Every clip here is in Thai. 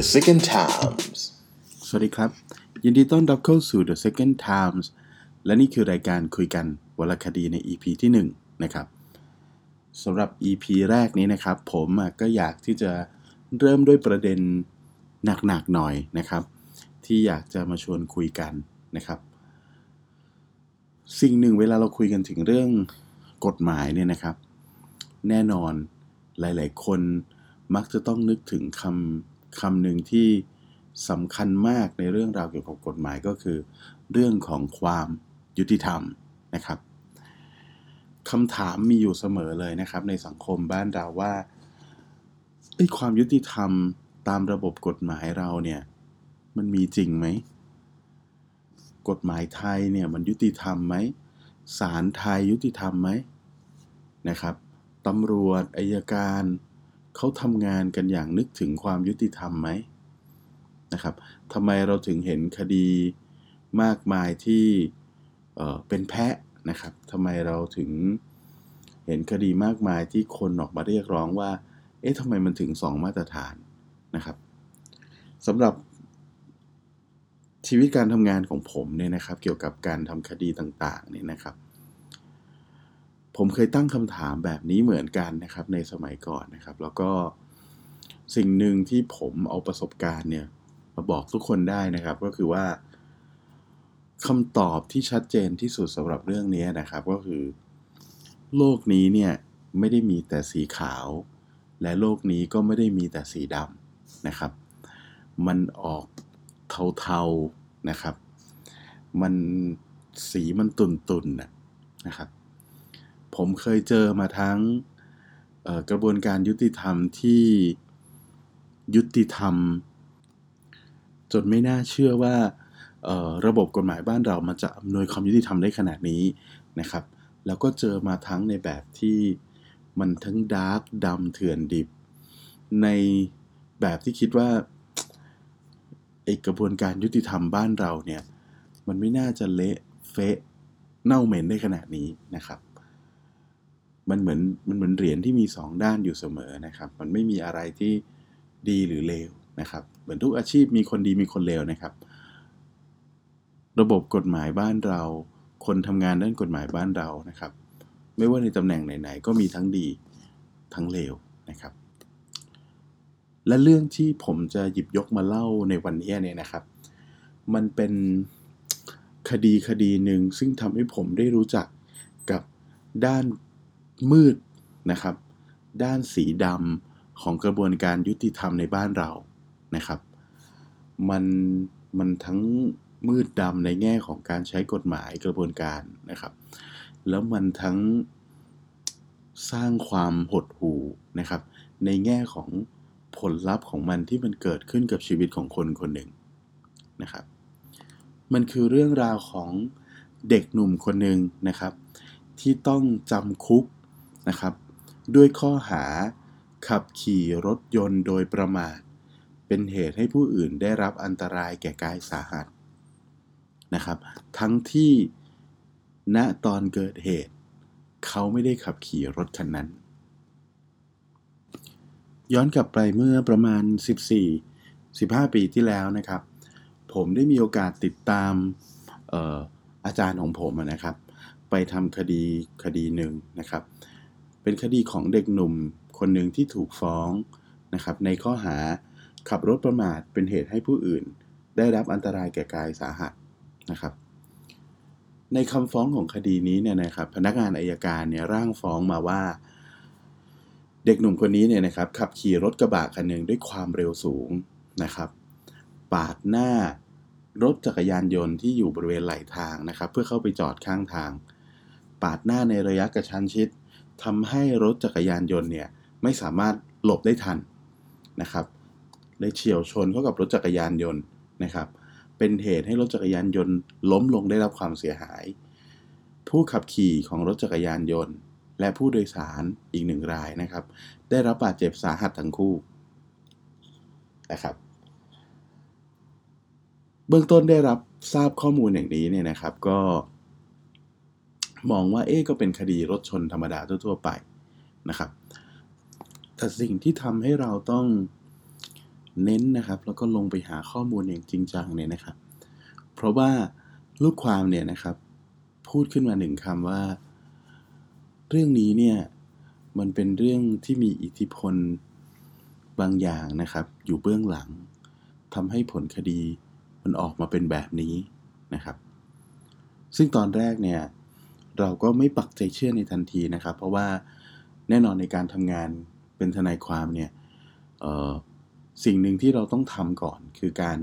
The Second Times สวัสดีครับ ยินดีต้อนรับเข้าสู่ The Second Times และนี่คือรายการคุยกันวลคดีใน EP ที่ 1 นะครับสำหรับ EP แรกนี้นะครับ ผมก็อยากที่จะเริ่มด้วยประเด็นหนักๆหน่อยนะครับ ที่อยากจะมาชวนคุยกันนะครับ สิ่งหนึ่งเวลาเราคุยกันถึงเรื่องกฎหมายเนี่ยนะครับ แน่นอนหลาย ๆ คนมักจะต้องนึกถึงคำ คำหนึ่งที่สำคัญมากในเรื่องราวเกี่ยวกับกฎหมายก็คือ เรื่องของความยุติธรรมนะครับคำถามมีอยู่เสมอเลยนะครับ ในสังคมบ้านเราว่าไอ้ความยุติธรรมตามระบบกฎหมายเราเนี่ยมันมีจริงไหมกฎหมายไทยเนี่ยมันยุติธรรมไหมศาลไทยยุติธรรมไหมนะครับตำรวจอายการ เขาทำงานกันอย่างนึกถึงความยุติธรรมไหมนะครับทำไมเราถึงเห็นคดีมากมายที่เเป็นแพะนะครับทำไมเราถึงเห็นคดีมากมายที่คนออกมาเรียกร้องว่า เอ๊ะทำไมมันถึงสองมาตรฐานนะครับสำหรับชีวิตการทำงานของผมเนี่ยนะครับ เกี่ยวกับการทำคดีต่างๆเนี่ยนะครับ ผมเคยตั้งคำถามแบบนี้เหมือนกันนะครับ ในสมัยก่อนนะครับ แล้วก็สิ่งหนึ่งที่ผมเอาประสบการณ์เนี่ยมาบอกทุกคนได้นะครับ ก็คือว่าคำตอบที่ชัดเจนที่สุดสำหรับเรื่องนี้นะครับ ก็คือ โลกนี้เนี่ยไม่ได้มีแต่สีขาว และโลกนี้ก็ไม่ได้มีแต่สีดำนะครับ มันออกเทาๆนะครับ มันสีมันตุ่นๆนะครับ ผมเคยเจอมาทั้งกระบวนการยุติธรรมที่ยุติธรรม จนไม่น่าเชื่อว่าระบบกฎหมายบ้านเรามันจะอำนวยความยุติธรรมได้ขนาดนี้นะครับ แล้วก็เจอมาทั้งในแบบที่มันทั้งดาร์กดำเถื่อนดิบ ในแบบที่คิดว่าไอกระบวนการยุติธรรมบ้านเราเนี่ย มันไม่น่าจะเละเฟะเน่าเหม็นได้ขนาดนี้นะครับ มันเหมือนมันเหมือนเหรียญที่มี 2 ด้านอยู่เสมอนะครับ มันไม่มีอะไรที่ดีหรือเลวนะครับ เหมือนทุกอาชีพมีคนดีมีคนเลวนะครับ ระบบกฎหมายบ้านเรา คนทำงานด้านกฎหมายบ้านเรานะครับ ไม่ว่าในตำแหน่งไหน ๆ ก็มีทั้งดีทั้งเลวนะครับ และเรื่องที่ผมจะหยิบยกมาเล่าในวันนี้เนี่ยนะครับ มันเป็นคดีคดีหนึ่งซึ่งทำให้ผมได้รู้จักกับด้าน มืดนะครับ ด้านสีดำของกระบวนการยุติธรรมในบ้านเรานะครับ มันมันทั้งมืดดำในแง่ของการใช้กฎหมายกระบวนการนะครับ แล้วมันทั้งสร้างความหดหู่นะครับ ในแง่ของผลลัพธ์ของมันที่มันเกิดขึ้นกับชีวิตของคนคนหนึ่งนะครับ มันคือเรื่องราวของเด็กหนุ่มคนหนึ่งนะครับ ที่ต้องจำคุก นะครับ ด้วยข้อหาขับขี่รถยนต์โดยประมาท เป็นเหตุให้ผู้อื่นได้รับอันตรายแก่กายสาหัสนะครับ ทั้งที่ณตอนเกิดเหตุ เขาไม่ได้ขับขี่รถคันนั้น ย้อนกลับไปเมื่อประมาณ 14-15 ปีที่แล้วนะครับ ผมได้มีโอกาสติดตามอออาจารย์ของผมนะครับ ไปทำคดีคดีหนึ่งนะครับ เป็นคดีของเด็กหนุ่มคนหนึ่งที่ถูกฟ้องนะครับในข้อหาขับรถประมาทเป็นเหตุให้ผู้อื่น ได้รับอันตรายแก่กายสาหัสนะครับ ในคำฟ้องของคดีนี้เนี่ยนะครับ พนักงานอายการเนี่ยร่างฟ้องมาว่า เด็กหนุ่มคนนี้เนี่ยนะครับ ขับขี่รถกระบะคันหนึ่งด้วยความเร็วสูงนะครับ ปาดหน้ารถจักรยานยนต์ที่อยู่บริเวณไหลทางนะครับ เพื่อเข้าไปจอดข้างทาง ปาดหน้าในระยะกระชั้นชิด ทำให้รถจักรยานยนต์เนี่ยไม่สามารถหลบได้ทันนะครับเลยเฉียวชนเข้ากับรถจักรยานยนต์นะครับ เป็นเหตุให้รถจักรยานยนต์ล้มลงได้รับความเสียหาย ผู้ขับขี่ของรถจักรยานยนต์ และผู้โดยสารอีกหนึ่งรายนะครับ ได้รับบาดเจ็บสาหัสทั้งคู่นะครับ เบื้องต้นได้รับทราบข้อมูลอย่างนี้เนี่ยนะครับ ก็ มองว่าเอ๊ก็เป็นคดีรถชนธรรมดาทั่ว ๆ ไปนะครับ แต่สิ่งที่ทำให้เราต้องเน้นนะครับ แล้วก็ลงไปหาข้อมูลอย่างจริงจังเนี่ยนะครับ เพราะว่าลูกความเนี่ยนะครับ พูดขึ้นมาหนึ่งคำว่า เรื่องนี้เนี่ยมันเป็นเรื่องที่มีอิทธิพลบางอย่างนะครับ อยู่เบื้องหลังทำให้ผลคดีมันออกมาเป็นแบบนี้นะครับ ซึ่งตอนแรกเนี่ย เราก็ไม่ปักใจเชื่อในทันทีนะครับ เพราะว่าแน่นอนในการทำงานเป็นทนายความเนี่ยสิ่งหนึ่งที่เราต้องทำก่อน คือการ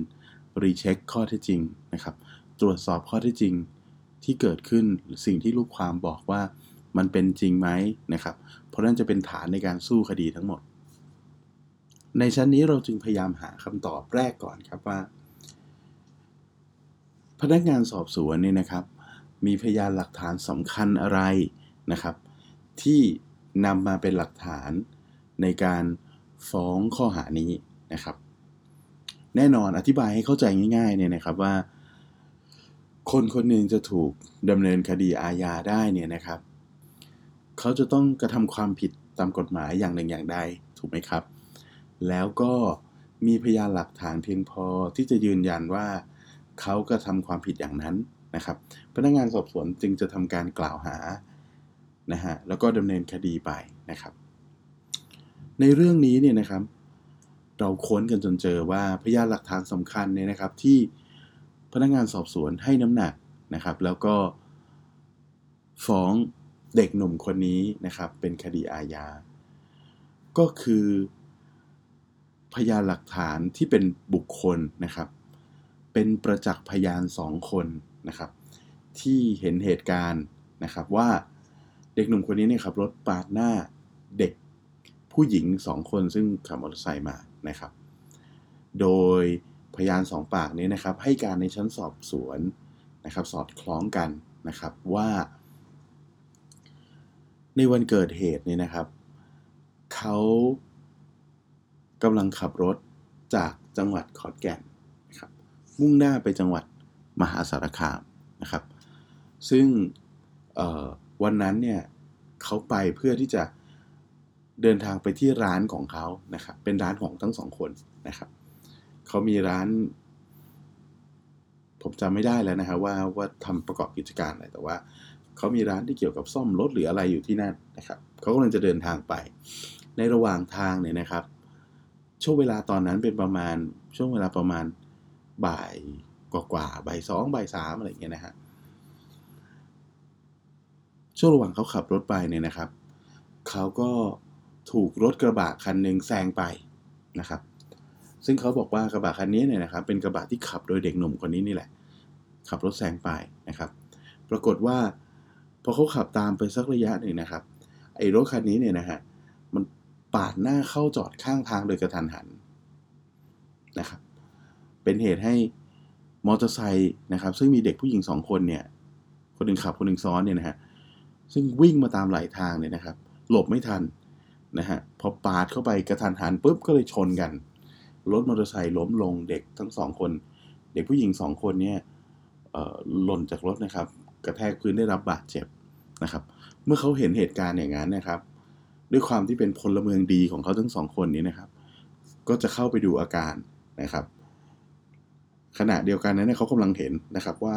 รีเช็คข้อเท็จจริงนะครับ ตรวจสอบข้อเท็จจริงที่เกิดขึ้นสิ่งที่ลูกความบอกว่ามันเป็นจริงไหมนะครับ เพราะนั่นจะเป็นฐานในการสู้คดีทั้งหมด ในชั้นนี้เราจึงพยายามหาคำตอบแรกก่อนครับว่า พนักงานสอบสวนเนี่ยนะครับ มีพยานหลักฐานสำคัญอะไรนะครับ ที่นำมาเป็นหลักฐานในการฟ้องข้อหานี้นะครับ แน่นอนอธิบายให้เข้าใจง่ายๆเนี่ยนะครับว่า คนคนหนึ่งจะถูกดำเนินคดีอาญาได้เนี่ยนะครับ เขาจะต้องกระทำความผิดตามกฎหมายอย่างหนึ่งอย่างใดถูกไหมครับ แล้วก็มีพยานหลักฐานเพียงพอที่จะยืนยันว่าเขากระทำความผิดอย่างนั้น นะครับพนักงานสอบสวนจึงจะทำการกล่าวหานะฮะแล้วก็ดำเนินคดีไปนะครับ ในเรื่องนี้เนี่ยนะครับ เราค้นกันจนเจอว่าพยานหลักฐานสำคัญเนี่ยนะครับที่พนักงานสอบสวนให้น้ำหนักนะครับ แล้วก็ฟ้องเด็กหนุ่มคนนี้นะครับเป็นคดีอาญา ก็คือพยานหลักฐานที่เป็นบุคคลนะครับ เป็นประจักษ์พยานสองคน นะครับ ที่เห็นเหตุการณ์นะครับว่าเด็กหนุ่มคนนี้เนี่ยขับรถปาดหน้าเด็กผู้หญิงสองคนซึ่งขับมอเตอร์ไซค์มานะครับ โดยพยานสองปากนี้นะครับ ให้การในชั้นสอบสวนนะครับ สอดคล้องกันนะครับว่า ในวันเกิดเหตุเนี่ยนะครับเขากำลังขับรถจากจังหวัดขอนแก่นนะครับมุ่งหน้าไปจังหวัด มหาสารคามนะครับ ซึ่งวันนั้นเนี่ยเขาไปเพื่อที่จะเดินทางไปที่ร้านของเขานะครับ เป็นร้านของทั้งสองคนนะครับเขามีร้าน ผมจำไม่ได้แล้วนะครับว่าว่าทำประกอบกิจการอะไรแต่ว่าเขามีร้านที่เกี่ยวกับซ่อมรถหรืออะไรอยู่ที่นั่นนะครับเขากำลังจะเดินทางไป ในระหว่างทางเนี่ยนะครับ ช่วงเวลาตอนนั้นเป็นประมาณช่วงเวลาประมาณบ่าย กว่าๆบ่ายสองบ่ายสามอะไรเงี้ยนะฮะช่วงระหว่างเขาขับรถไปเนี่ยนะครับเขาก็ถูกรถกระบะคันหนึ่งแซงไปนะครับ ซึ่งเขาบอกว่ากระบะคันนี้เนี่ยนะครับ เป็นกระบะที่ขับโดยเด็กหนุ่มคนนี้นี่แหละ ขับรถแซงไปนะครับ ปรากฏว่าพอเขาขับตามไปสักระยะหนึ่งนะครับ ไอ้รถคันนี้เนี่ยนะฮะมันปาดหน้าเข้าจอดข้างทางโดยกระทันหันนะครับ เป็นเหตุให้ มอเตอร์ไซค์นะครับ ซึ่งมีเด็กผู้หญิงสองคนเนี่ย คนหนึ่งขับคนหนึ่งซ้อนเนี่ยนะฮะซึ่งวิ่งมาตามไหลทางเนี่ยนะครับ หลบไม่ทันนะฮะพอปาดเข้าไปกระทันหันปุ๊บก็เลยชนกันรถมอเตอร์ไซค์ล้มลงเด็กทั้งสองคน เด็กผู้หญิงสองคนเนี่ยหล่นจากรถนะครับ กระแทกพื้นได้รับบาดเจ็บนะครับ เมื่อเขาเห็นเหตุการณ์อย่างนั้นนะครับ ด้วยความที่เป็นพลเมืองดีของเขาทั้งสองคนนี้นะครับ ก็จะเข้าไปดูอาการนะครับ ขณะเดียวกันนั้นเขากำลังเห็นนะครับว่า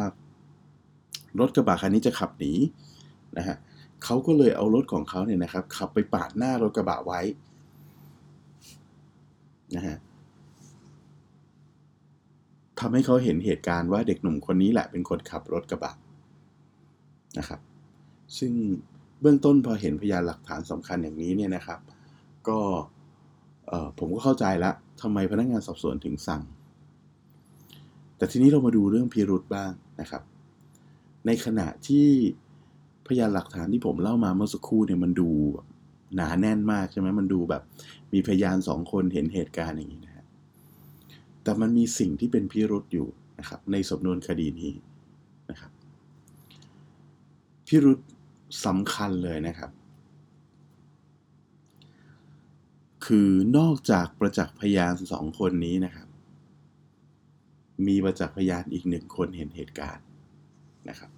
รถกระบะคันนี้จะขับหนีนะฮะเขาก็เลยเอารถของเขาเนี่ยนะครับ ขับไปปาดหน้ารถกระบะไว้นะฮะทำให้เขาเห็นเหตุการณ์ว่าเด็กหนุ่มคนนี้แหละเป็นคนขับรถกระบะนะครับ ซึ่งเบื้องต้นพอเห็นพยานหลักฐานสำคัญอย่างนี้เนี่ยนะครับ ก็ผมก็เข้าใจละทำไมพนักงานสอบสวนถึงสั่ง แต่ทีนี้เรามาดูเรื่องพิรุธบ้างนะครับ ในขณะที่พยานหลักฐานที่ผมเล่ามาเมื่อสักครู่เนี่ยมันดูหนาแน่นมากใช่ไหมมันดูแบบ มีพยานสองคนเห็นเหตุการณ์อย่างนี้นะฮะแต่มันมีสิ่งที่เป็นพิรุธอยู่นะครับ ในสำนวนคดีนี้นะครับพิรุธสำคัญเลยนะครับ คือนอกจากประจักษ์พยานสองคนนี้นะครับ มีประจักษ์พยานอีกหนึ่งคนเห็นเหตุการณ์นะครับ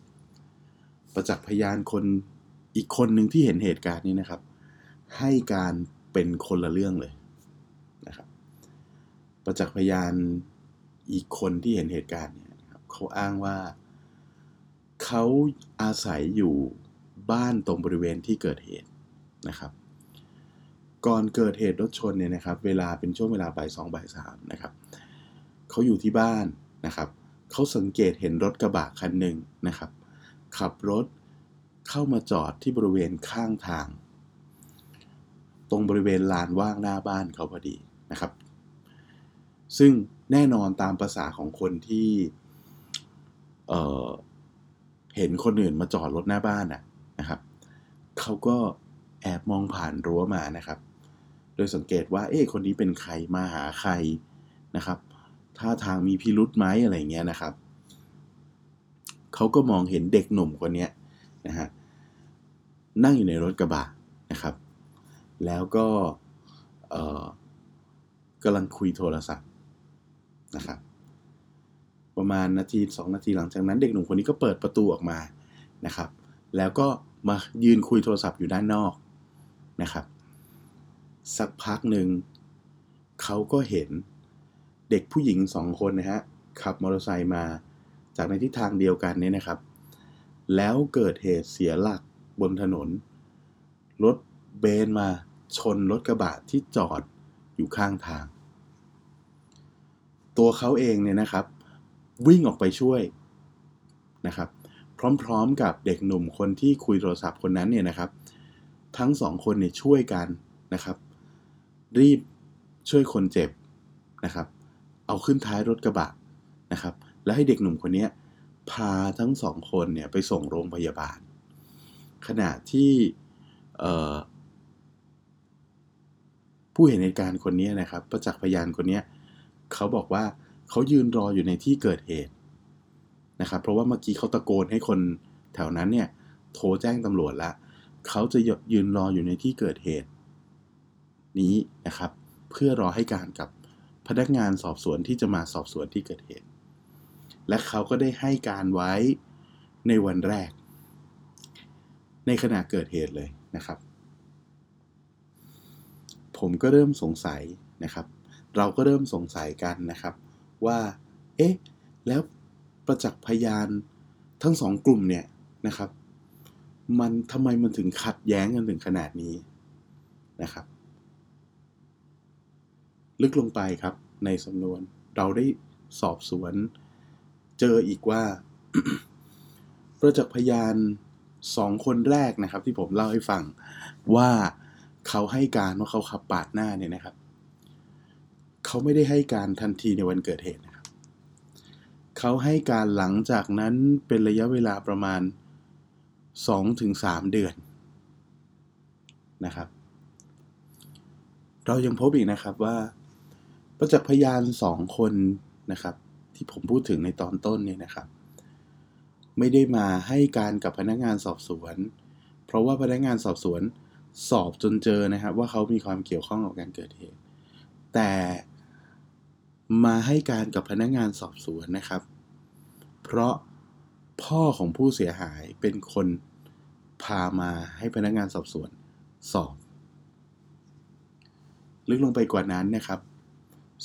ประจักษ์พยานคนอีกคนหนึ่งที่เห็นเหตุการณ์นี้นะครับ ให้การเป็นคนละเรื่องเลยนะครับ ประจักษ์พยานอีกคนที่เห็นเหตุการณ์เนี่ยเขาอ้างว่าเขาอาศัยอยู่บ้านตรงบริเวณที่เกิดเหตุนะครับ ก่อนเกิดเหตุรถชนเนี่ยนะครับ เวลาเป็นช่วงเวลาบ่ายสองบ่ายสามนะครับเขาอยู่ที่บ้านนะครับ เขาสังเกตเห็นรถกระบะคันหนึ่งนะครับ ขับรถเข้ามาจอดที่บริเวณข้างทาง ตรงบริเวณลานว่างหน้าบ้านเขาพอดีนะครับ ซึ่งแน่นอนตามภาษาของคนที่เเห็นคนอื่นมาจอดรถหน้าบ้านนะครับ เขาก็แอบมองผ่านรั้วมานะครับ โดยสังเกตว่า เอ๊ะคนนี้เป็นใครมาหาใครนะครับ ท่าทางมีพิรุษไหมอะไรเงี้ยนะครับ เขาก็มองเห็นเด็กหนุ่มคนนี้นะฮะนั่งอยู่ในรถกระบะนะครับ แล้วก็กำลังคุยโทรศัพท์นะครับ ประมาณนาทีสองนาทีหลังจากนั้น เด็กหนุ่มคนนี้ก็เปิดประตูออกมานะครับ แล้วก็มายืนคุยโทรศัพท์อยู่ด้านนอกนะครับ สักพักหนึ่งเขาก็เห็น เด็กผู้หญิงสองคนนะฮะขับมอเตอร์ไซค์มา จากในทิศทางเดียวกันเนี่ยนะครับ แล้วเกิดเหตุเสียหลักบนถนน รถเบนมาชนรถกระบะที่จอดอยู่ข้างทาง ตัวเขาเองเนี่ยนะครับ วิ่งออกไปช่วยนะครับ พร้อมๆกับเด็กหนุ่มคนที่คุยโทรศัพท์คนนั้นเนี่ยนะครับ ทั้งสองคนเนี่ยช่วยกันนะครับ รีบช่วยคนเจ็บนะครับ เอาขึ้นท้ายรถกระบะนะครับ แล้วให้เด็กหนุ่มคนนี้พาทั้งสองคนเนี่ยไปส่งโรงพยาบาล ขณะที่ผู้เห็นเหตุการณ์คนนี้นะครับ ประจักษ์พยานคนนี้เขาบอกว่าเขายืนรออยู่ในที่เกิดเหตุนะครับ เพราะว่าเมื่อกี้เขาตะโกนให้คนแถวนั้นเนี่ยโทรแจ้งตำรวจละเขาจะยืนรออยู่ในที่เกิดเหตุ นี้นะครับ เพื่อรอให้การกับ พนักงานสอบสวนที่จะมาสอบสวนที่เกิดเหตุ และเขาก็ได้ให้การไว้ในวันแรก ในขณะเกิดเหตุเลยนะครับ ผมก็เริ่มสงสัยนะครับ เราก็เริ่มสงสัยกันนะครับ ว่า เอ๊ะ แล้วประจักษ์พยานทั้งสองกลุ่มเนี่ยนะครับ มันทำไมมันถึงขัดแย้งกันถึงขนาดนี้นะครับ ลึกลงไปครับ ในสำนวนเราได้สอบสวน เจออีกว่า ประจักษ์พยานสองคนแรกนะครับ ที่ผมเล่าให้ฟังว่าเขาให้การว่าเขาขับปาดหน้าเนี่ยนะครับ เขาไม่ได้ให้การทันทีในวันเกิดเหตุนะครับ เขาให้การหลังจากนั้นเป็นระยะเวลาประมาณ 2-3 เดือนนะครับ เรายังพบอีกนะครับว่า ประจักษ์พยานสองคนนะครับ ที่ผมพูดถึงในตอนต้นเนี่ยนะครับ ไม่ได้มาให้การกับพนักงานสอบสวน เพราะว่าพนักงานสอบสวนสอบจนเจอนะครับว่าเขามีความเกี่ยวข้องกับการเกิดเหตุ แต่มาให้การกับพนักงานสอบสวนนะครับ เพราะพ่อของผู้เสียหายเป็นคนพามาให้พนักงานสอบสวนสอบ ลึกลงไปกว่านั้นนะครับ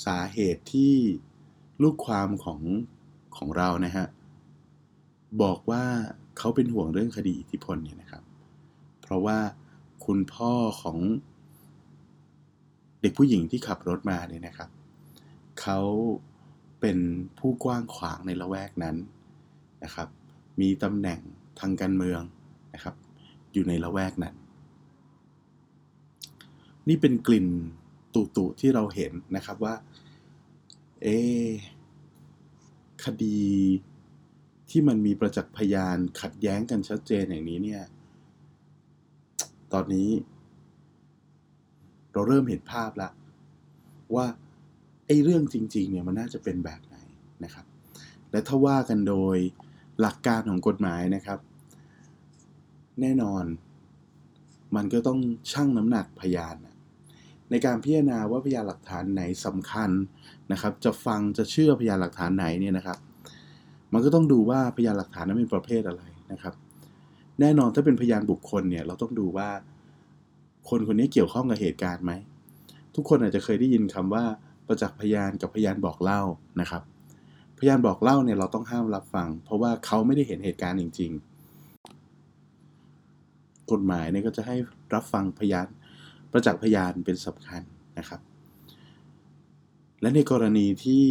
สาเหตุที่ลูกความของของเรานะฮะบอกว่าเขาเป็นห่วงเรื่องคดีอิทธิพลเนี่ยนะครับ เพราะว่าคุณพ่อของเด็กผู้หญิงที่ขับรถมาเนี่ยนะครับ เขาเป็นผู้กว้างขวางในละแวกนั้นนะครับ มีตำแหน่งทางการเมืองนะครับ อยู่ในละแวกนั้น นี่เป็นกลิ่น ตุตุที่เราเห็นนะครับว่า เอ คดีที่มันมีประจักษ์พยานขัดแย้งกันชัดเจนอย่างนี้เนี่ย ตอนนี้ เราเริ่มเห็นภาพแล้วว่าไอ้เรื่องจริง ๆ เนี่ยมันน่าจะเป็นแบบไหนนะครับ และถ้าว่ากันโดยหลักการของกฎหมายนะครับ แน่นอน มันก็ต้องชั่งน้ำหนักพยาน ในการพิจารณาว่าพยานหลักฐานไหนสำคัญนะครับ จะฟังจะเชื่อพยานหลักฐานไหนเนี่ยนะครับ มันก็ต้องดูว่าพยานหลักฐานนั้นเป็นประเภทอะไรนะครับ แน่นอนถ้าเป็นพยานบุคคลเนี่ยเราต้องดูว่าคนคนนี้เกี่ยวข้องกับเหตุการณ์ไหมทุกคนอาจจะเคยได้ยินคำว่าประจักษ์พยานกับพยานบอกเล่านะครับ พยานบอกเล่าเนี่ยเราต้องห้ามรับฟัง เพราะว่าเขาไม่ได้เห็นเหตุการณ์จริง ๆ กฎหมายเนี่ยก็จะให้รับฟังพยาน ประจักษ์พยานเป็นสำคัญนะครับ และในกรณีที่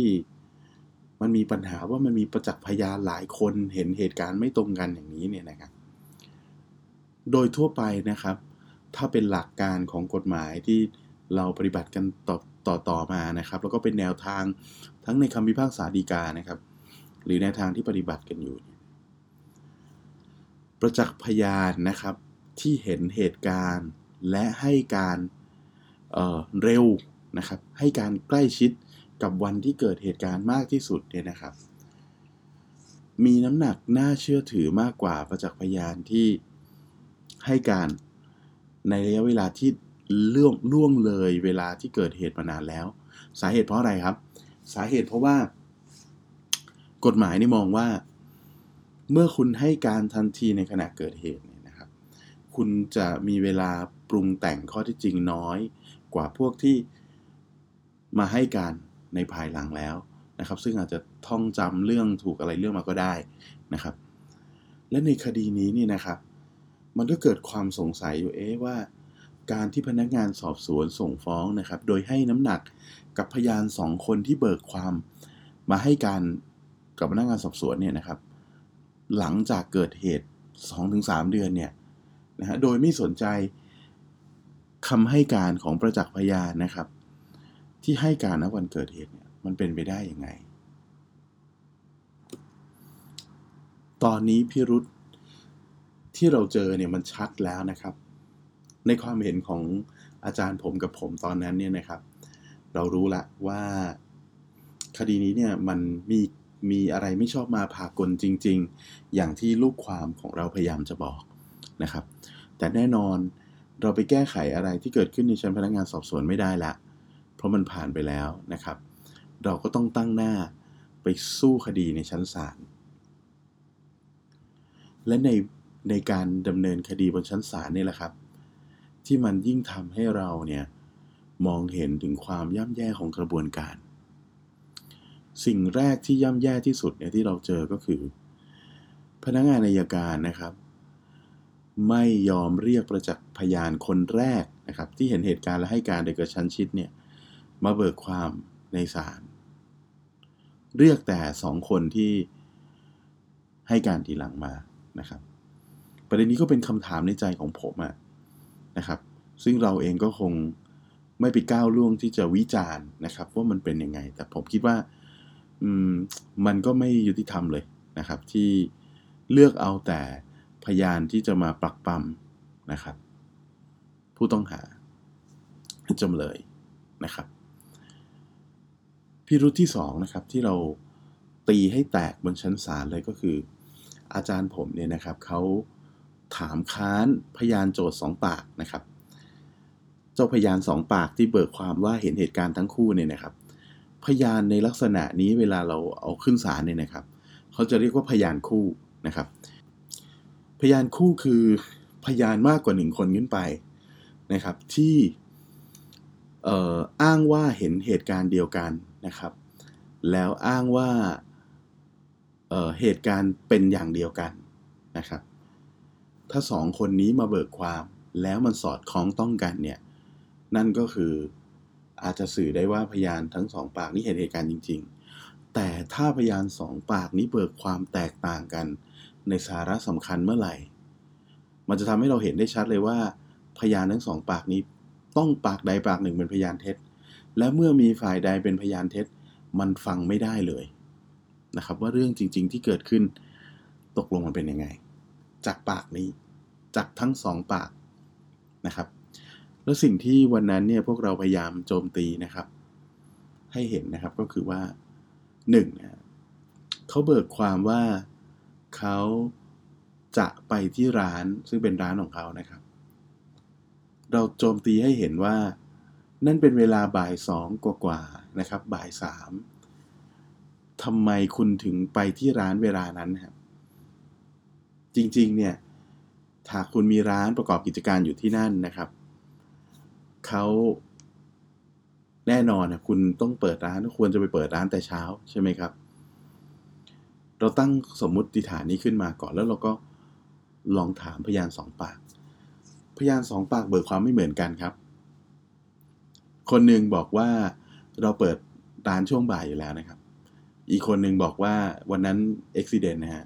มันมีปัญหาว่ามันมีประจักษ์พยานหลายคนเห็นเหตุการณ์ไม่ตรงกันอย่างนี้เนี่ยนะครับ โดยทั่วไปนะครับ ถ้าเป็นหลักการของกฎหมายที่เราปฏิบัติกันต่อต่อต่อมานะครับ แล้วก็เป็นแนวทางทั้งในคำพิพากษาฎีกานะครับ หรือแนวทางที่ปฏิบัติกันอยู่ ประจักษ์พยานนะครับที่เห็นเหตุการณ์ และให้การเเร็วนะครับให้การใกล้ชิดกับวันที่เกิดเหตุการณ์มากที่สุดเนี่ยนะครับ มีน้ำหนักน่าเชื่อถือมากกว่าประจักษ์พยานที่ให้การในระยะเวลาที่ล่วงล่วงเลยเวลาที่เกิดเหตุมานานแล้ว สาเหตุเพราะอะไรครับ สาเหตุเพราะว่า กฎหมายนี่มองว่า เมื่อคุณให้การทันทีในขณะเกิดเหตุเนี่ยนะครับ คุณจะมีเวลา ปรุงแต่งข้อที่จริงน้อย กว่าพวกที่มาให้การในภายหลังแล้วนะครับ ซึ่งอาจจะท่องจำเรื่องถูกอะไรเรื่องมาก็ได้นะครับ และในคดีนี้นี่นะครับ มันก็เกิดความสงสัยอยู่เอ๊ะว่า การที่พนักงานสอบสวนส่งฟ้องนะครับ โดยให้น้ำหนักกับพยานสองคนที่เบิกความมาให้การกับพนักงานสอบสวนเนี่ยนะครับ หลังจากเกิดเหตุ 2-3 เดือนเนี่ยนะฮะโดยไม่สนใจ คำให้การของประจักษ์พยานนะครับ ที่ให้การณวันเกิดเหตุเนี่ยมันเป็นไปได้ยังไง ตอนนี้พิรุษที่เราเจอเนี่ยมันชัดแล้วนะครับ ในความเห็นของอาจารย์ผมกับผมตอนนั้นเนี่ยนะครับ เรารู้ละว่าคดีนี้เนี่ยมันมีมีอะไรไม่ชอบมาพากลจริง ๆ อย่างที่ลูกความของเราพยายามจะบอกนะครับ แต่แน่นอน เราไปแก้ไขอะไรที่เกิดขึ้นในชั้นพนักงานสอบสวนไม่ได้ละ เพราะมันผ่านไปแล้วนะครับ เราก็ต้องตั้งหน้าไปสู้คดีในชั้นศาล และในในการดำเนินคดีบนชั้นศาลนี่แหละครับ ที่มันยิ่งทำให้เราเนี่ยมองเห็นถึงความย่ำแย่ของกระบวนการ สิ่งแรกที่ย่ำแย่ที่สุดเนี่ยที่เราเจอก็คือ พนักงานอายการนะครับ ไม่ยอมเรียกประจักษ์พยานคนแรกนะครับ ที่เห็นเหตุการณ์และให้การโดยกระชั้นชิดเนี่ยมาเบิกความในศาลเรียกแต่สองคนที่ให้การทีหลังมานะครับ ประเด็นนี้ก็เป็นคำถามในใจของผมอะนะครับ ซึ่งเราเองก็คงไม่ไปก้าวล่วงที่จะวิจารณ์นะครับ ว่ามันเป็นยังไง แต่ผมคิดว่ามมันก็ไม่ยุติธรรมเลยนะครับ ที่เลือกเอาแต่ พยานที่จะมาปลักปั๊มนะครับ ผู้ต้องหาจำเลยนะครับ พิรุธที่2นะครับที่เราตีให้แตกบนชั้นศาลเลยก็คือ อาจารย์ผมเนี่ยนะครับเขาถามค้านพยานโจทย์สองปากนะครับ เจ้าพยานสองปากที่เบิกความว่าเห็นเหตุการณ์ทั้งคู่เนี่ยนะครับ พยานในลักษณะนี้เวลาเราเอาขึ้นศาลเนี่ยนะครับเขาจะเรียกว่าพยานคู่นะครับ พยานคู่คือพยานมากกว่าหนึ่งคนขึ้นไปนะครับ ที่อ้างว่าเห็นเหตุการณ์เดียวกันนะครับ แล้วอ้างว่าเเหตุการณ์เป็นอย่างเดียวกันนะครับ ถ้าสองคนนี้มาเบิกความแล้วมันสอดคล้องต้องกันเนี่ยนั่นก็คืออาจจะสื่อได้ว่าพยานทั้งสองปากนี้เห็นเหตุการณ์จริง ๆ แต่ถ้าพยานสองปากนี้เบิกความแตกต่างกัน ในสาระสำคัญเมื่อไหร่ มันจะทำให้เราเห็นได้ชัดเลยว่า พยานทั้งสองปากนี้ ต้องปากใดปากหนึ่งเป็นพยานเท็จ และเมื่อมีฝ่ายใดเป็นพยานเท็จ มันฟังไม่ได้เลยนะครับ ว่าเรื่องจริง ๆ ที่เกิดขึ้น ตกลงมันเป็นยังไง จากปากนี้ จากทั้งสองปากนะครับ แล้วสิ่งที่วันนั้นเนี่ยพวกเราพยายามโจมตีนะครับ ให้เห็นนะครับก็คือว่าหนึ่งนะเขาเบิกความว่า เขาจะไปที่ร้านซึ่งเป็นร้านของเขานะครับ เราโจมตีให้เห็นว่า นั่นเป็นเวลาบ่ายสองกว่าๆนะครับ บ่ายสามทำไมคุณถึงไปที่ร้านเวลานั้นครับจริงๆเนี่ยถ้าคุณมีร้านประกอบกิจการอยู่ที่นั่นนะครับเขาแน่นอนนะคุณต้องเปิดร้านควรจะไปเปิดร้านแต่เช้าใช่ไหมครับ เราตั้งสมมุติฐานนี้ขึ้นมาก่อนแล้วเราก็ลองถามพยานสองปาก พยานสองปากเบิกความไม่เหมือนกันครับ คนหนึ่งบอกว่าเราเปิดร้านช่วงบ่ายอยู่แล้วนะครับ อีกคนหนึ่งบอกว่าวันนั้นอุบิเหตุนะฮะ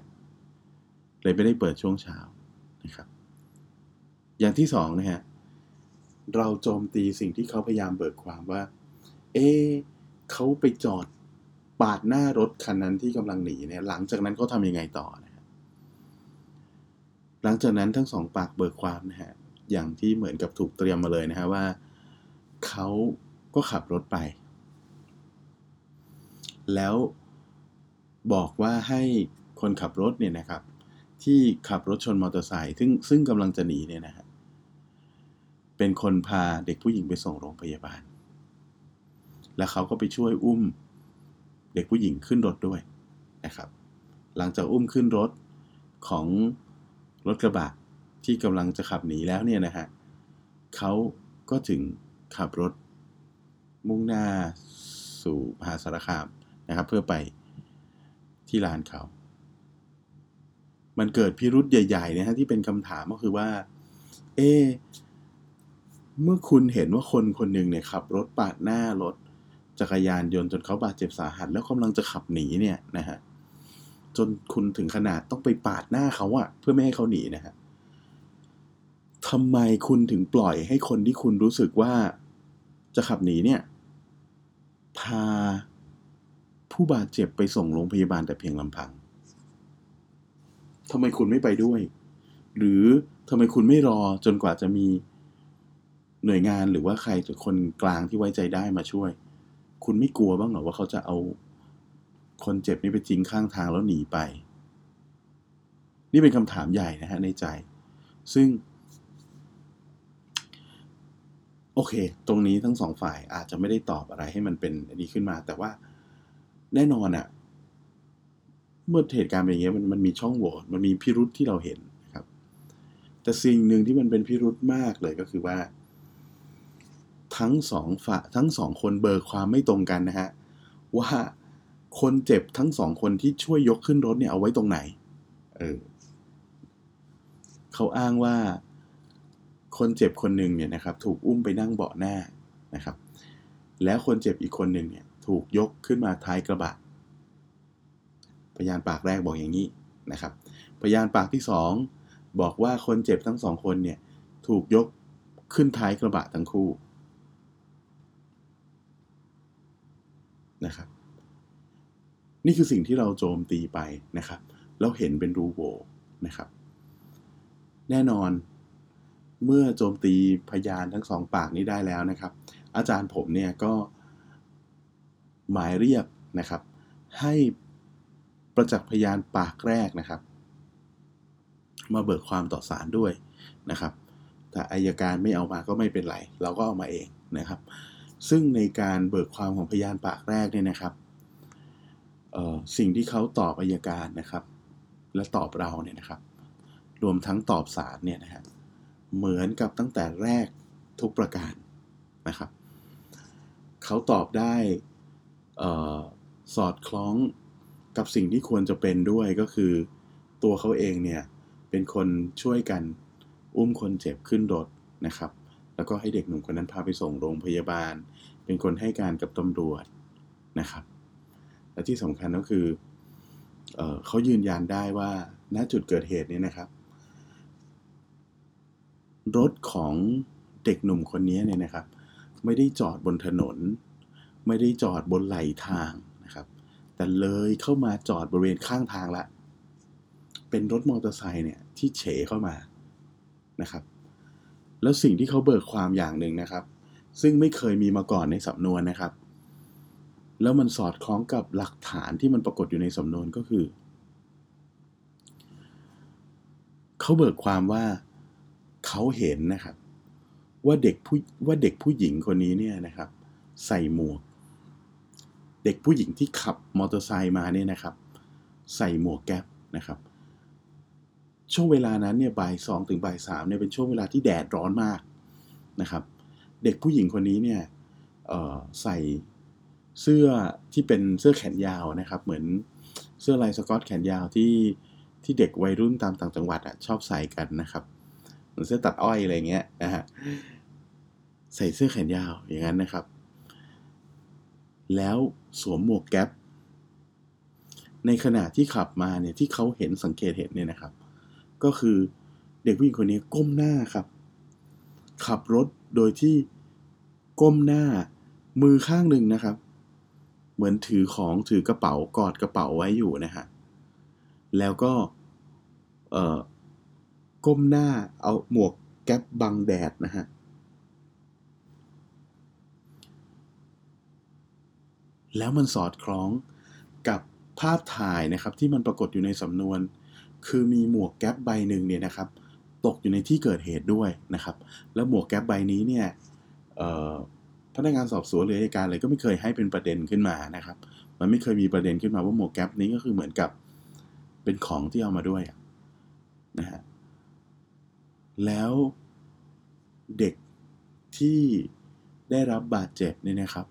เลยไม่ได้เปิดช่วงเช้านะครับ อย่างที่สองนะฮะเราโจมตีสิ่งที่เขาพยายามเบิกความว่า เอเขาไปจอด ปาดหน้ารถคันนั้นที่กำลังหนีเนี่ย หลังจากนั้นเขาทำยังไงต่อนะฮะหลังจากนั้นทั้งสองปากเบิกความนะฮะอย่างที่เหมือนกับถูกเตรียมมาเลยนะฮะว่าเขาก็ขับรถไป แล้วบอกว่าให้คนขับรถเนี่ยนะครับ ที่ขับรถชนมอเตอร์ไซค์ซึ่งซึ่งกำลังจะหนีเนี่ยนะฮะเป็นคนพาเด็กผู้หญิงไปส่งโรงพยาบาล แล้วเขาก็ไปช่วยอุ้ม เด็กผู้หญิงขึ้นรถด้วยนะครับ หลังจากอุ้มขึ้นรถของรถกระบะที่กำลังจะขับหนีแล้วเนี่ยนะฮะเขาก็ถึงขับรถมุ่งหน้าสู่มหาสารคามนะครับ เพื่อไปที่ลานเขา มันเกิดพิรุษใหญ่ๆนะฮะที่เป็นคำถามก็คือว่า เอ เมื่อคุณเห็นว่าคนคนหนึ่งเนี่ยขับรถปาดหน้ารถ จักรยานยนต์จนเขาบาดเจ็บสาหัส แล้วกำลังจะขับหนีเนี่ยนะฮะจนคุณถึงขนาดต้องไปปาดหน้าเขาอะเพื่อไม่ให้เขาหนีนะฮะทำไมคุณถึงปล่อยให้คนที่คุณรู้สึกว่าจะขับหนีเนี่ย พาผู้บาดเจ็บไปส่งโรงพยาบาลแต่เพียงลำพังทำไมคุณไม่ไปด้วย หรือทำไมคุณไม่รอจนกว่าจะมีหน่วยงานหรือว่าใครคนกลางที่ไว้ใจได้มาช่วย คุณไม่กลัวบ้างเหรอว่าเขาจะเอาคนเจ็บนี่ไปทิ้งข้างทางแล้วหนีไป นี่เป็นคำถามใหญ่นะฮะในใจ ซึ่ง โอเค ตรงนี้ทั้งสองฝ่ายอาจจะไม่ได้ตอบอะไรให้มันเป็นอันนี้ขึ้นมา แต่ว่าแน่นอนอะเมื่อเหตุการณ์เป็นอย่างเงี้ยมันมันมีช่องโหว่มันมีพิรุษที่เราเห็นนะครับ แต่สิ่งหนึ่งที่มันเป็นพิรุษมากเลยก็คือว่า ทั้งสองฝ่าทั้งสองคนเบิกความไม่ตรงกันนะฮะ ว่าคนเจ็บทั้งสองคนที่ช่วยยกขึ้นรถเนี่ยเอาไว้ตรงไหน เออเขาอ้างว่าคนเจ็บคนหนึ่งเนี่ยนะครับ ถูกอุ้มไปนั่งเบาะหน้านะครับ แล้วคนเจ็บอีกคนหนึ่งเนี่ยถูกยกขึ้นมาท้ายกระบะพยานปากแรกบอกอย่างนี้นะครับพยานปากที่สองบอกว่าคนเจ็บทั้งสองคนเนี่ยถูกยกขึ้นท้ายกระบะทั้งคู่ นะครับ นี่คือสิ่งที่เราโจมตีไปนะครับ แล้วเห็นเป็นรูโหว่นะครับ แน่นอนเมื่อโจมตีพยานทั้งสองปากนี้ได้แล้วนะครับ อาจารย์ผมเนี่ยก็หมายเรียกนะครับ ให้ประจักษ์พยานปากแรกนะครับ มาเบิกความต่อศาลด้วยนะครับแต่อายการไม่เอามาก็ไม่เป็นไร เราก็เอามาเองนะครับ ซึ่งในการเบิกความของพยานปากแรกเนี่ยนะครับสิ่งที่เขาตอบอายการนะครับ และตอบเราเนี่ยนะครับ รวมทั้งตอบศาลเนี่ยนะฮะเหมือนกับตั้งแต่แรกทุกประการนะครับเขาตอบได้สอดคล้องกับสิ่งที่ควรจะเป็นด้วยก็คือ ตัวเขาเองเนี่ยเป็นคนช่วยกันอุ้มคนเจ็บขึ้นรถนะครับ แล้วก็ให้เด็กหนุ่มคนนั้นพาไปส่งโรงพยาบาล เป็นคนให้การกับตำรวจนะครับ และที่สำคัญก็คือเอเขายืนยันได้ว่าณจุดเกิดเหตุนี้นะครับ รถของเด็กหนุ่มคนนี้เนี่ยนะครับ ไม่ได้จอดบนถนน ไม่ได้จอดบนไหลทางนะครับ แต่เลยเข้ามาจอดบริเวณข้างทางละ เป็นรถมอเตอร์ไซค์เนี่ยที่เฉเข้ามานะครับ แล้วสิ่งที่เขาเบิกความอย่างหนึ่งนะครับ ซึ่งไม่เคยมีมาก่อนในสำนวนนะครับ แล้วมันสอดคล้องกับหลักฐานที่มันปรากฏอยู่ในสำนวนก็คือ เขาเบิกความว่าเขาเห็นนะครับ ว่าเด็กผู้ว่าเด็กผู้หญิงคนนี้เนี่ยนะครับ ใส่หมวก เด็กผู้หญิงที่ขับมอเตอร์ไซค์มาเนี่ยนะครับ ใส่หมวกแก๊ปนะครับช่วงเวลานั้นเนี่ยบ่ายสองถึงบ่ายสามเนี่ยเป็นช่วงเวลาที่แดดร้อนมากนะครับ เด็กผู้หญิงคนนี้เนี่ยใส่เสื้อที่เป็นเสื้อแขนยาวนะครับ เหมือนเสื้อลายสกอตแขนยาวที่ที่เด็กวัยรุ่นตามต่างจังหวัดอะชอบใส่กันนะครับเหมือนเสื้อตัดอ้อยอะไรเงี้ยนะฮะใส่เสื้อแขนยาวอย่างนั้นนะครับ แล้วสวมหมวกแก๊ปในขณะที่ขับมาเนี่ยที่เขาเห็นสังเกตเห็นเนี่ยนะครับ ก็คือเด็กผู้หญิงคนนี้ก้มหน้าครับ ขับรถโดยที่ ก้มหน้า มือข้างหนึ่งนะครับ เหมือนถือของถือกระเป๋ากอดกระเป๋าไว้อยู่นะฮะแล้วก็เอ่อก้มหน้าเอาหมวกแก๊ปบังแดดนะฮะแล้วมันสอดคล้องกับภาพถ่ายนะครับที่มันปรากฏอยู่ในสำนวน คือมีหมวกแก๊ปใบหนึ่งเนี่ยนะครับ ตกอยู่ในที่เกิดเหตุด้วยนะครับ แล้วหมวกแก๊ปใบนี้เนี่ย พนักงานสอบสวนหรืออัยการอะไรก็ไม่เคยให้เป็นประเด็นขึ้นมานะครับ มันไม่เคยมีประเด็นขึ้นมาว่าหมวกแก๊ปนี้ก็คือเหมือนกับเป็นของที่เอามาด้วยนะฮะแล้วเด็กที่ได้รับบาดเจ็บเนี่ยนะครับ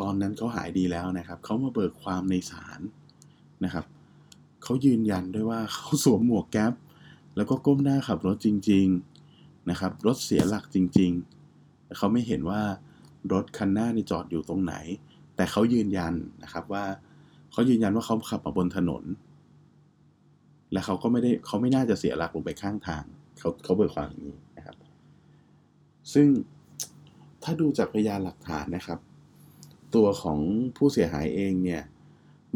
ตอนนั้นเขาหายดีแล้วนะครับเขามาเบิกความในศาลนะครับเขายืนยันด้วยว่าเขาสวมหมวกแก๊ปแล้วก็ก้มหน้าขับรถจริง ๆนะครับ รถเสียหลักจริง ๆ แต่เขาไม่เห็นว่ารถคันหน้านี่จอดอยู่ตรงไหน แต่เขายืนยันนะครับว่าเขายืนยันว่าเขาขับมาบนถนน และเขาก็ไม่ได้เขาไม่น่าจะเสียหลักลงไปข้างทางเขาเขาเบิกความอย่างนี้นะครับ ซึ่งถ้าดูจากพยานหลักฐานนะครับ ตัวของผู้เสียหายเองเนี่ย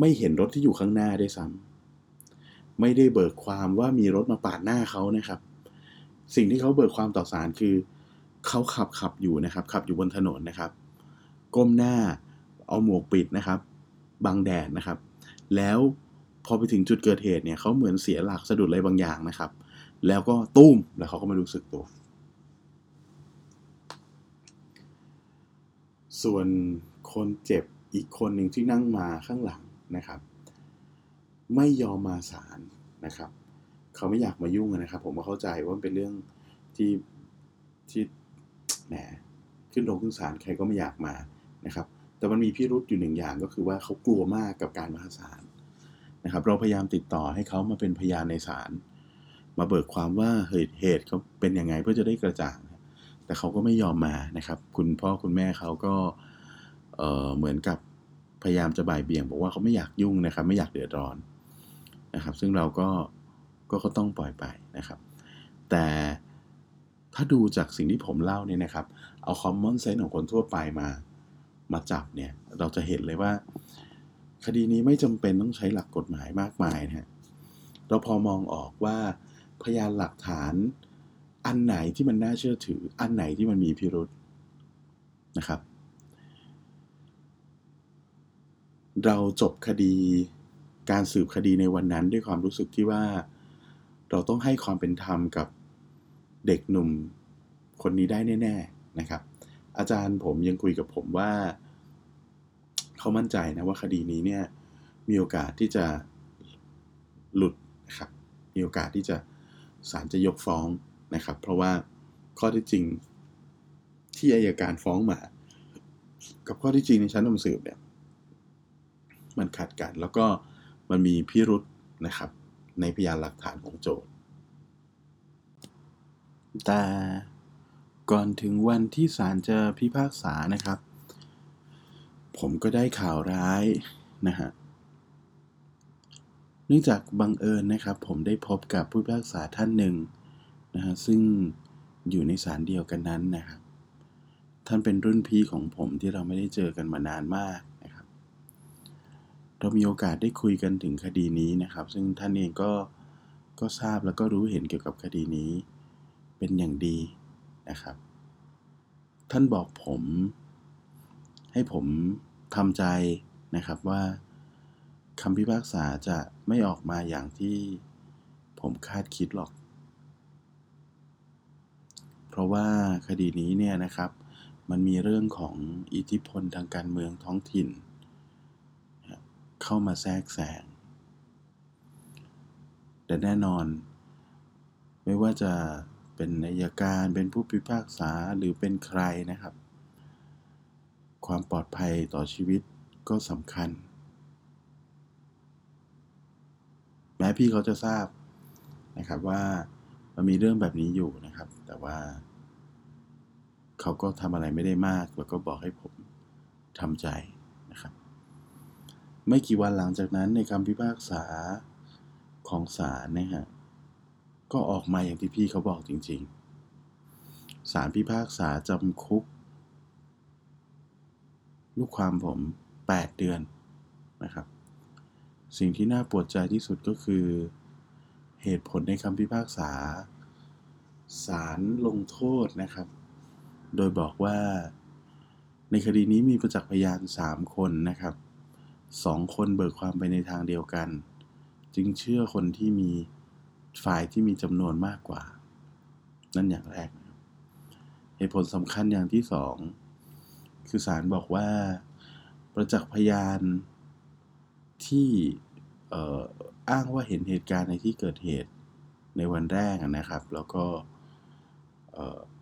ไม่เห็นรถที่อยู่ข้างหน้าได้ซ้ำไม่ได้เบิกความว่ามีรถมาปาดหน้าเขานะครับ สิ่งที่เขาเบิกความต่อศาลคือเเขาขับขับอยู่นะครับ ขับอยู่บนถนนนะครับ ก้มหน้าเอาหมวกปิดนะครับ บังแดดนะครับ แล้วพอไปถึงจุดเกิดเหตุเนี่ยเขาเหมือนเสียหลักสะดุดอะไรบางอย่างนะครับ แล้วก็ตุ้มแล้วเขาก็ไม่รู้สึกตัว ส่วนคนเจ็บอีกคนหนึ่งที่นั่งมาข้างหลังนะครับ ไม่ยอมมาศาลนะครับ เขาไม่อยากมายุ่งนะครับ ผมก็เข้าใจว่าเป็นเรื่องที่ที่ แหมขึ้นโรงขึ้นศาลใครก็ไม่อยากมานะครับ แต่มันมีพิรุษอยู่หนึ่งอย่างก็คือว่าเขากลัวมากกับการมาศาลนะครับ เราพยายามติดต่อให้เขามาเป็นพยานในศาลมาเบิกความว่าเหตุเหตุเขาเป็นยังไงเพื่อจะได้กระจ่าง แต่เขาก็ไม่ยอมมานะครับ คุณพ่อคุณแม่เขาก็เเหมือนกับพยายามจะบ่ายเบี่ยง บอกว่าเขาไม่อยากยุ่งนะครับ ไม่อยากเดือดร้อนนะครับ ซึ่งเราก็ก็ก็ต้องปล่อยไปนะครับ แต่ ถ้าดูจากสิ่งที่ผมเล่าเนี่ยนะครับ เอาคอมมอนเซนส์ของคนทั่วไปมา มาจับเนี่ย เราจะเห็นเลยว่า คดีนี้ไม่จำเป็นต้องใช้หลักกฎหมายมากมายนะฮะ เราพอมองออกว่าพยานหลักฐานอันไหนที่มันน่าเชื่อถือ อันไหนที่มันมีพิรุษนะครับ เราจบคดีการสืบคดีในวันนั้นด้วยความรู้สึกที่ว่า เราต้องให้ความเป็นธรรมกับ เด็กหนุ่มคนนี้ได้แน่ ๆนะครับ อาจารย์ผมยังคุยกับผมว่า เขามั่นใจนะว่าคดีนี้เนี่ยมีโอกาสที่จะหลุดนะครับ มีโอกาสที่จะศาลจะยกฟ้องนะครับ เพราะว่าข้อที่จริงที่อายการฟ้องมา กับข้อที่จริงในชั้นนำสืบเนี่ยมันขัดกันแล้วก็มันมีพิรุษนะครับ ในพยานหลักฐานของโจทย์ แต่ก่อนถึงวันที่ศาลจะพิพากษานะครับ ผมก็ได้ข่าวร้ายนะฮะเนื่องจากบังเอิญนะครับ ผมได้พบกับผู้พิพากษาท่านหนึ่งนะฮะซึ่งอยู่ในศาลเดียวกันนั้นนะครับ ท่านเป็นรุ่นพี่ของผมที่เราไม่ได้เจอกันมานานมากนะครับ เรามีโอกาสได้คุยกันถึงคดีนี้นะครับ ซึ่งท่านเองก็ก็ทราบแล้วก็รู้เห็นเกี่ยวกับคดีนี้ เป็นอย่างดีนะครับ ท่านบอกผม ให้ผมทำใจนะครับว่าคำพิพากษาจะไม่ออกมาอย่างที่ผมคาดคิดหรอก เพราะว่าคดีนี้เนี่ยนะครับ มันมีเรื่องของอิทธิพลทางการเมืองท้องถิ่น เข้ามาแทรกแซงแต่แน่นอน ไม่ว่าจะ เป็นนายการเป็นผู้พิพากษาหรือเป็นใครนะครับ ความปลอดภัยต่อชีวิตก็สำคัญ แม้พี่เขาจะทราบนะครับว่ามันมีเรื่องแบบนี้อยู่นะครับ แต่ว่า เขาก็ทำอะไรไม่ได้มาก แล้วก็บอกให้ผมทำใจนะครับ ไม่กี่วันหลังจากนั้นในคำพิพากษาของศาลนะฮะ ก็ออกมาอย่างที่พี่เขาบอกจริงๆศาลพิพากษาจำคุก ลูกความผม 8 เดือนนะครับ สิ่งที่น่าปวดใจที่สุดก็คือ เหตุผลในคำพิพากษาศาลลงโทษนะครับ โดยบอกว่าในคดีนี้มีประจักษ์พยาน 3 คนนะครับสองคนเบิกความไปในทางเดียวกัน จึงเชื่อคนที่มี ฝ่ายที่มีจำนวนมากกว่า นั่นอย่างแรกเหตุผลสำคัญอย่างที่สองคือศาลบอกว่าประจักษ์พยานที่อ้างว่าเห็นเหตุการณ์ในที่เกิดเหตุในวันแรกนะครับ แล้วก็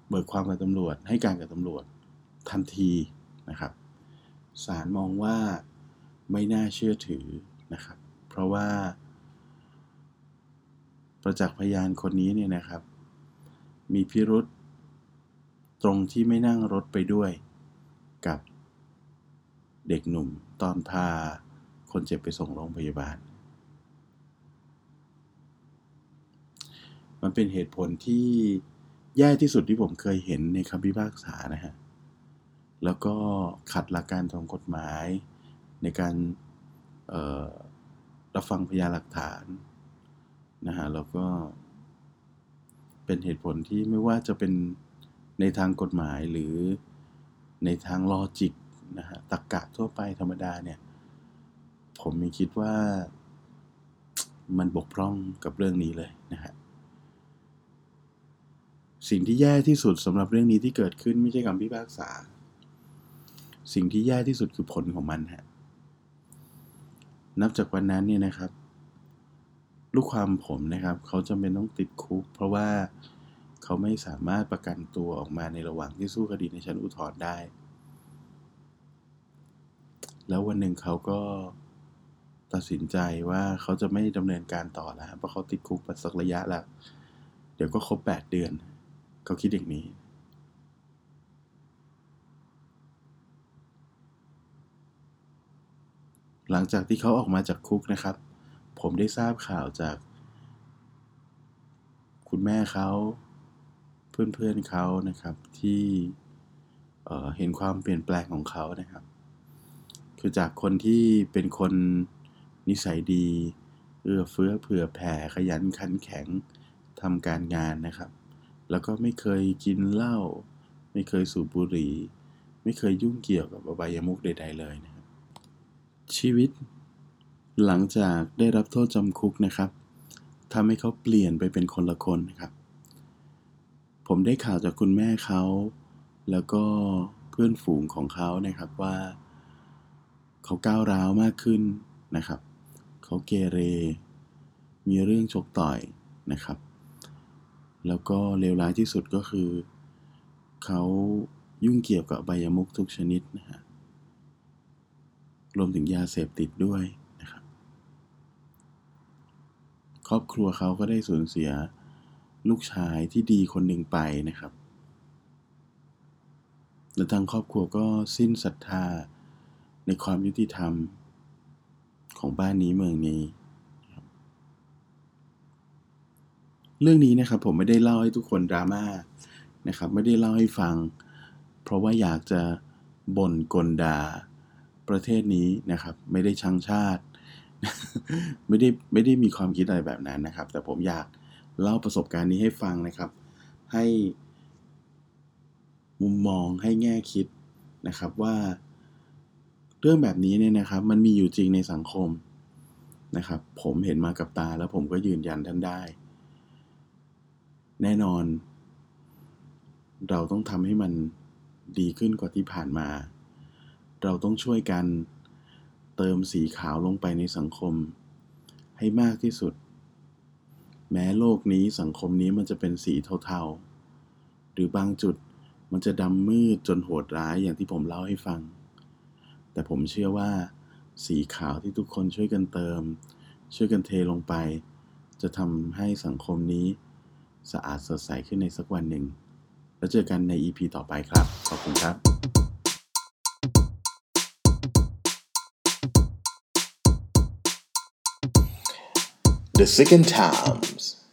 เบิกความกับตำรวจ ให้การกับตำรวจทันทีนะครับศาลมองว่าไม่น่าเชื่อถือนะครับ เพราะว่า ประจักษ์พยานคนนี้เนี่ยนะครับ มีพิรุษตรงที่ไม่นั่งรถไปด้วยกับเด็กหนุ่มตอนพาคนเจ็บไปส่งโรงพยาบาล มันเป็นเหตุผลที่แย่ที่สุดที่ผมเคยเห็นในคำพิพากษานะฮะ แล้วก็ขัดหลักการทางกฎหมายในการรับฟังพยานหลักฐาน นะฮะแล้วก็เป็นเหตุผลที่ไม่ว่าจะเป็นในทางกฎหมายหรือในทางลอจิกนะฮะตรกกะทั่วไปธรรมดาเนี่ย ผมมีคิดว่ามันบกพร่องกับเรื่องนี้เลยนะฮะสิ่งที่แย่ที่สุดสำหรับเรื่องนี้ที่เกิดขึ้นไม่ใช่คำพิพากษา สิ่งที่แย่ที่สุดคือผลของมันฮะนับจากวันนั้นเนี่ยนะครับ ลูกความผมนะครับ เขาจำเป็นต้องติดคุก เพราะว่าเขาไม่สามารถประกันตัวออกมาในระหว่างที่สู้คดีในชั้นอุทธรณ์ได้ แล้ววันหนึ่งเขาก็ตัดสินใจว่าเขาจะไม่ดำเนินการต่อแล้วเพราะเขาติดคุกไปสักระยะแล้วเดี๋ยวก็ครบแปดเดือน เขาคิดอย่างนี้หลังจากที่เขาออกมาจากคุกนะครับ ผมได้ทราบข่าวจาก คุณแม่เขาเพื่อนๆเขานะครับที่เเห็นความเปลี่ยนแปลงของเขานะครับ คือจากคนที่เป็นคนนิสัยดี เอื้อเฟื้อเผื่อแผ่ขยันขันแข็งทำการงานนะครับ แล้วก็ไม่เคยกินเหล้าไม่เคยสูบบุหรี่ ไม่เคยยุ่งเกี่ยวกับอบายามุกใด ๆ เลยนะครับชีวิต หลังจากได้รับโทษจำคุกนะครับทำให้เขาเปลี่ยนไปเป็นคนละคนนะครับ ผมได้ข่าวจากคุณแม่เขา แล้วก็เพื่อนฝูงของเขานะครับว่า เขาก้าวร้าวมากขึ้นนะครับ เขาเกเร มีเรื่องชกต่อยนะครับ แล้วก็เลวร้ายที่สุดก็คือ เขายุ่งเกี่ยวกับใบยมุกทุกชนิดนะฮะรวมถึงยาเสพติดด้วยนะครับ ครอบครัวเขาก็ได้สูญเสียลูกชายที่ดีคนหนึ่งไปนะครับ และทางครอบครัวก็สิ้นศรัทธาในความยุติธรรมของบ้านนี้เมืองนี้ เรื่องนี้นะครับผมไม่ได้เล่าให้ทุกคนดราม่านะครับ ไม่ได้เล่าให้ฟัง เพราะว่าอยากจะบ่นกลดาประเทศนี้นะครับ ไม่ได้ชังชาติ ไม่ได้ไม่ได้มีความคิดอะไรแบบนั้นนะครับ แต่ผมอยากเล่าประสบการณ์นี้ให้ฟังนะครับ ให้มุมมองให้แง่คิดนะครับว่า เรื่องแบบนี้เนี่ยนะครับ มันมีอยู่จริงในสังคมนะครับ ผมเห็นมากับตาแล้วผมก็ยืนยันท่านได้ แน่นอน เราต้องทำให้มันดีขึ้นกว่าที่ผ่านมา เราต้องช่วยกัน เติมสีขาวลงไปในสังคม ให้มากที่สุด แม้โลกนี้สังคมนี้มันจะเป็นสีเทาๆ หรือบางจุดมันจะดำมืดจนโหดร้ายอย่างที่ผมเล่าให้ฟัง แต่ผมเชื่อว่า สีขาวที่ทุกคนช่วยกันเติม ช่วยกันเทลงไป จะทำให้สังคมนี้สะอาดสดใสขึ้นในสักวันหนึ่ง แล้วเจอกันใน EP ต่อไปครับ ขอบคุณครับ The Second Times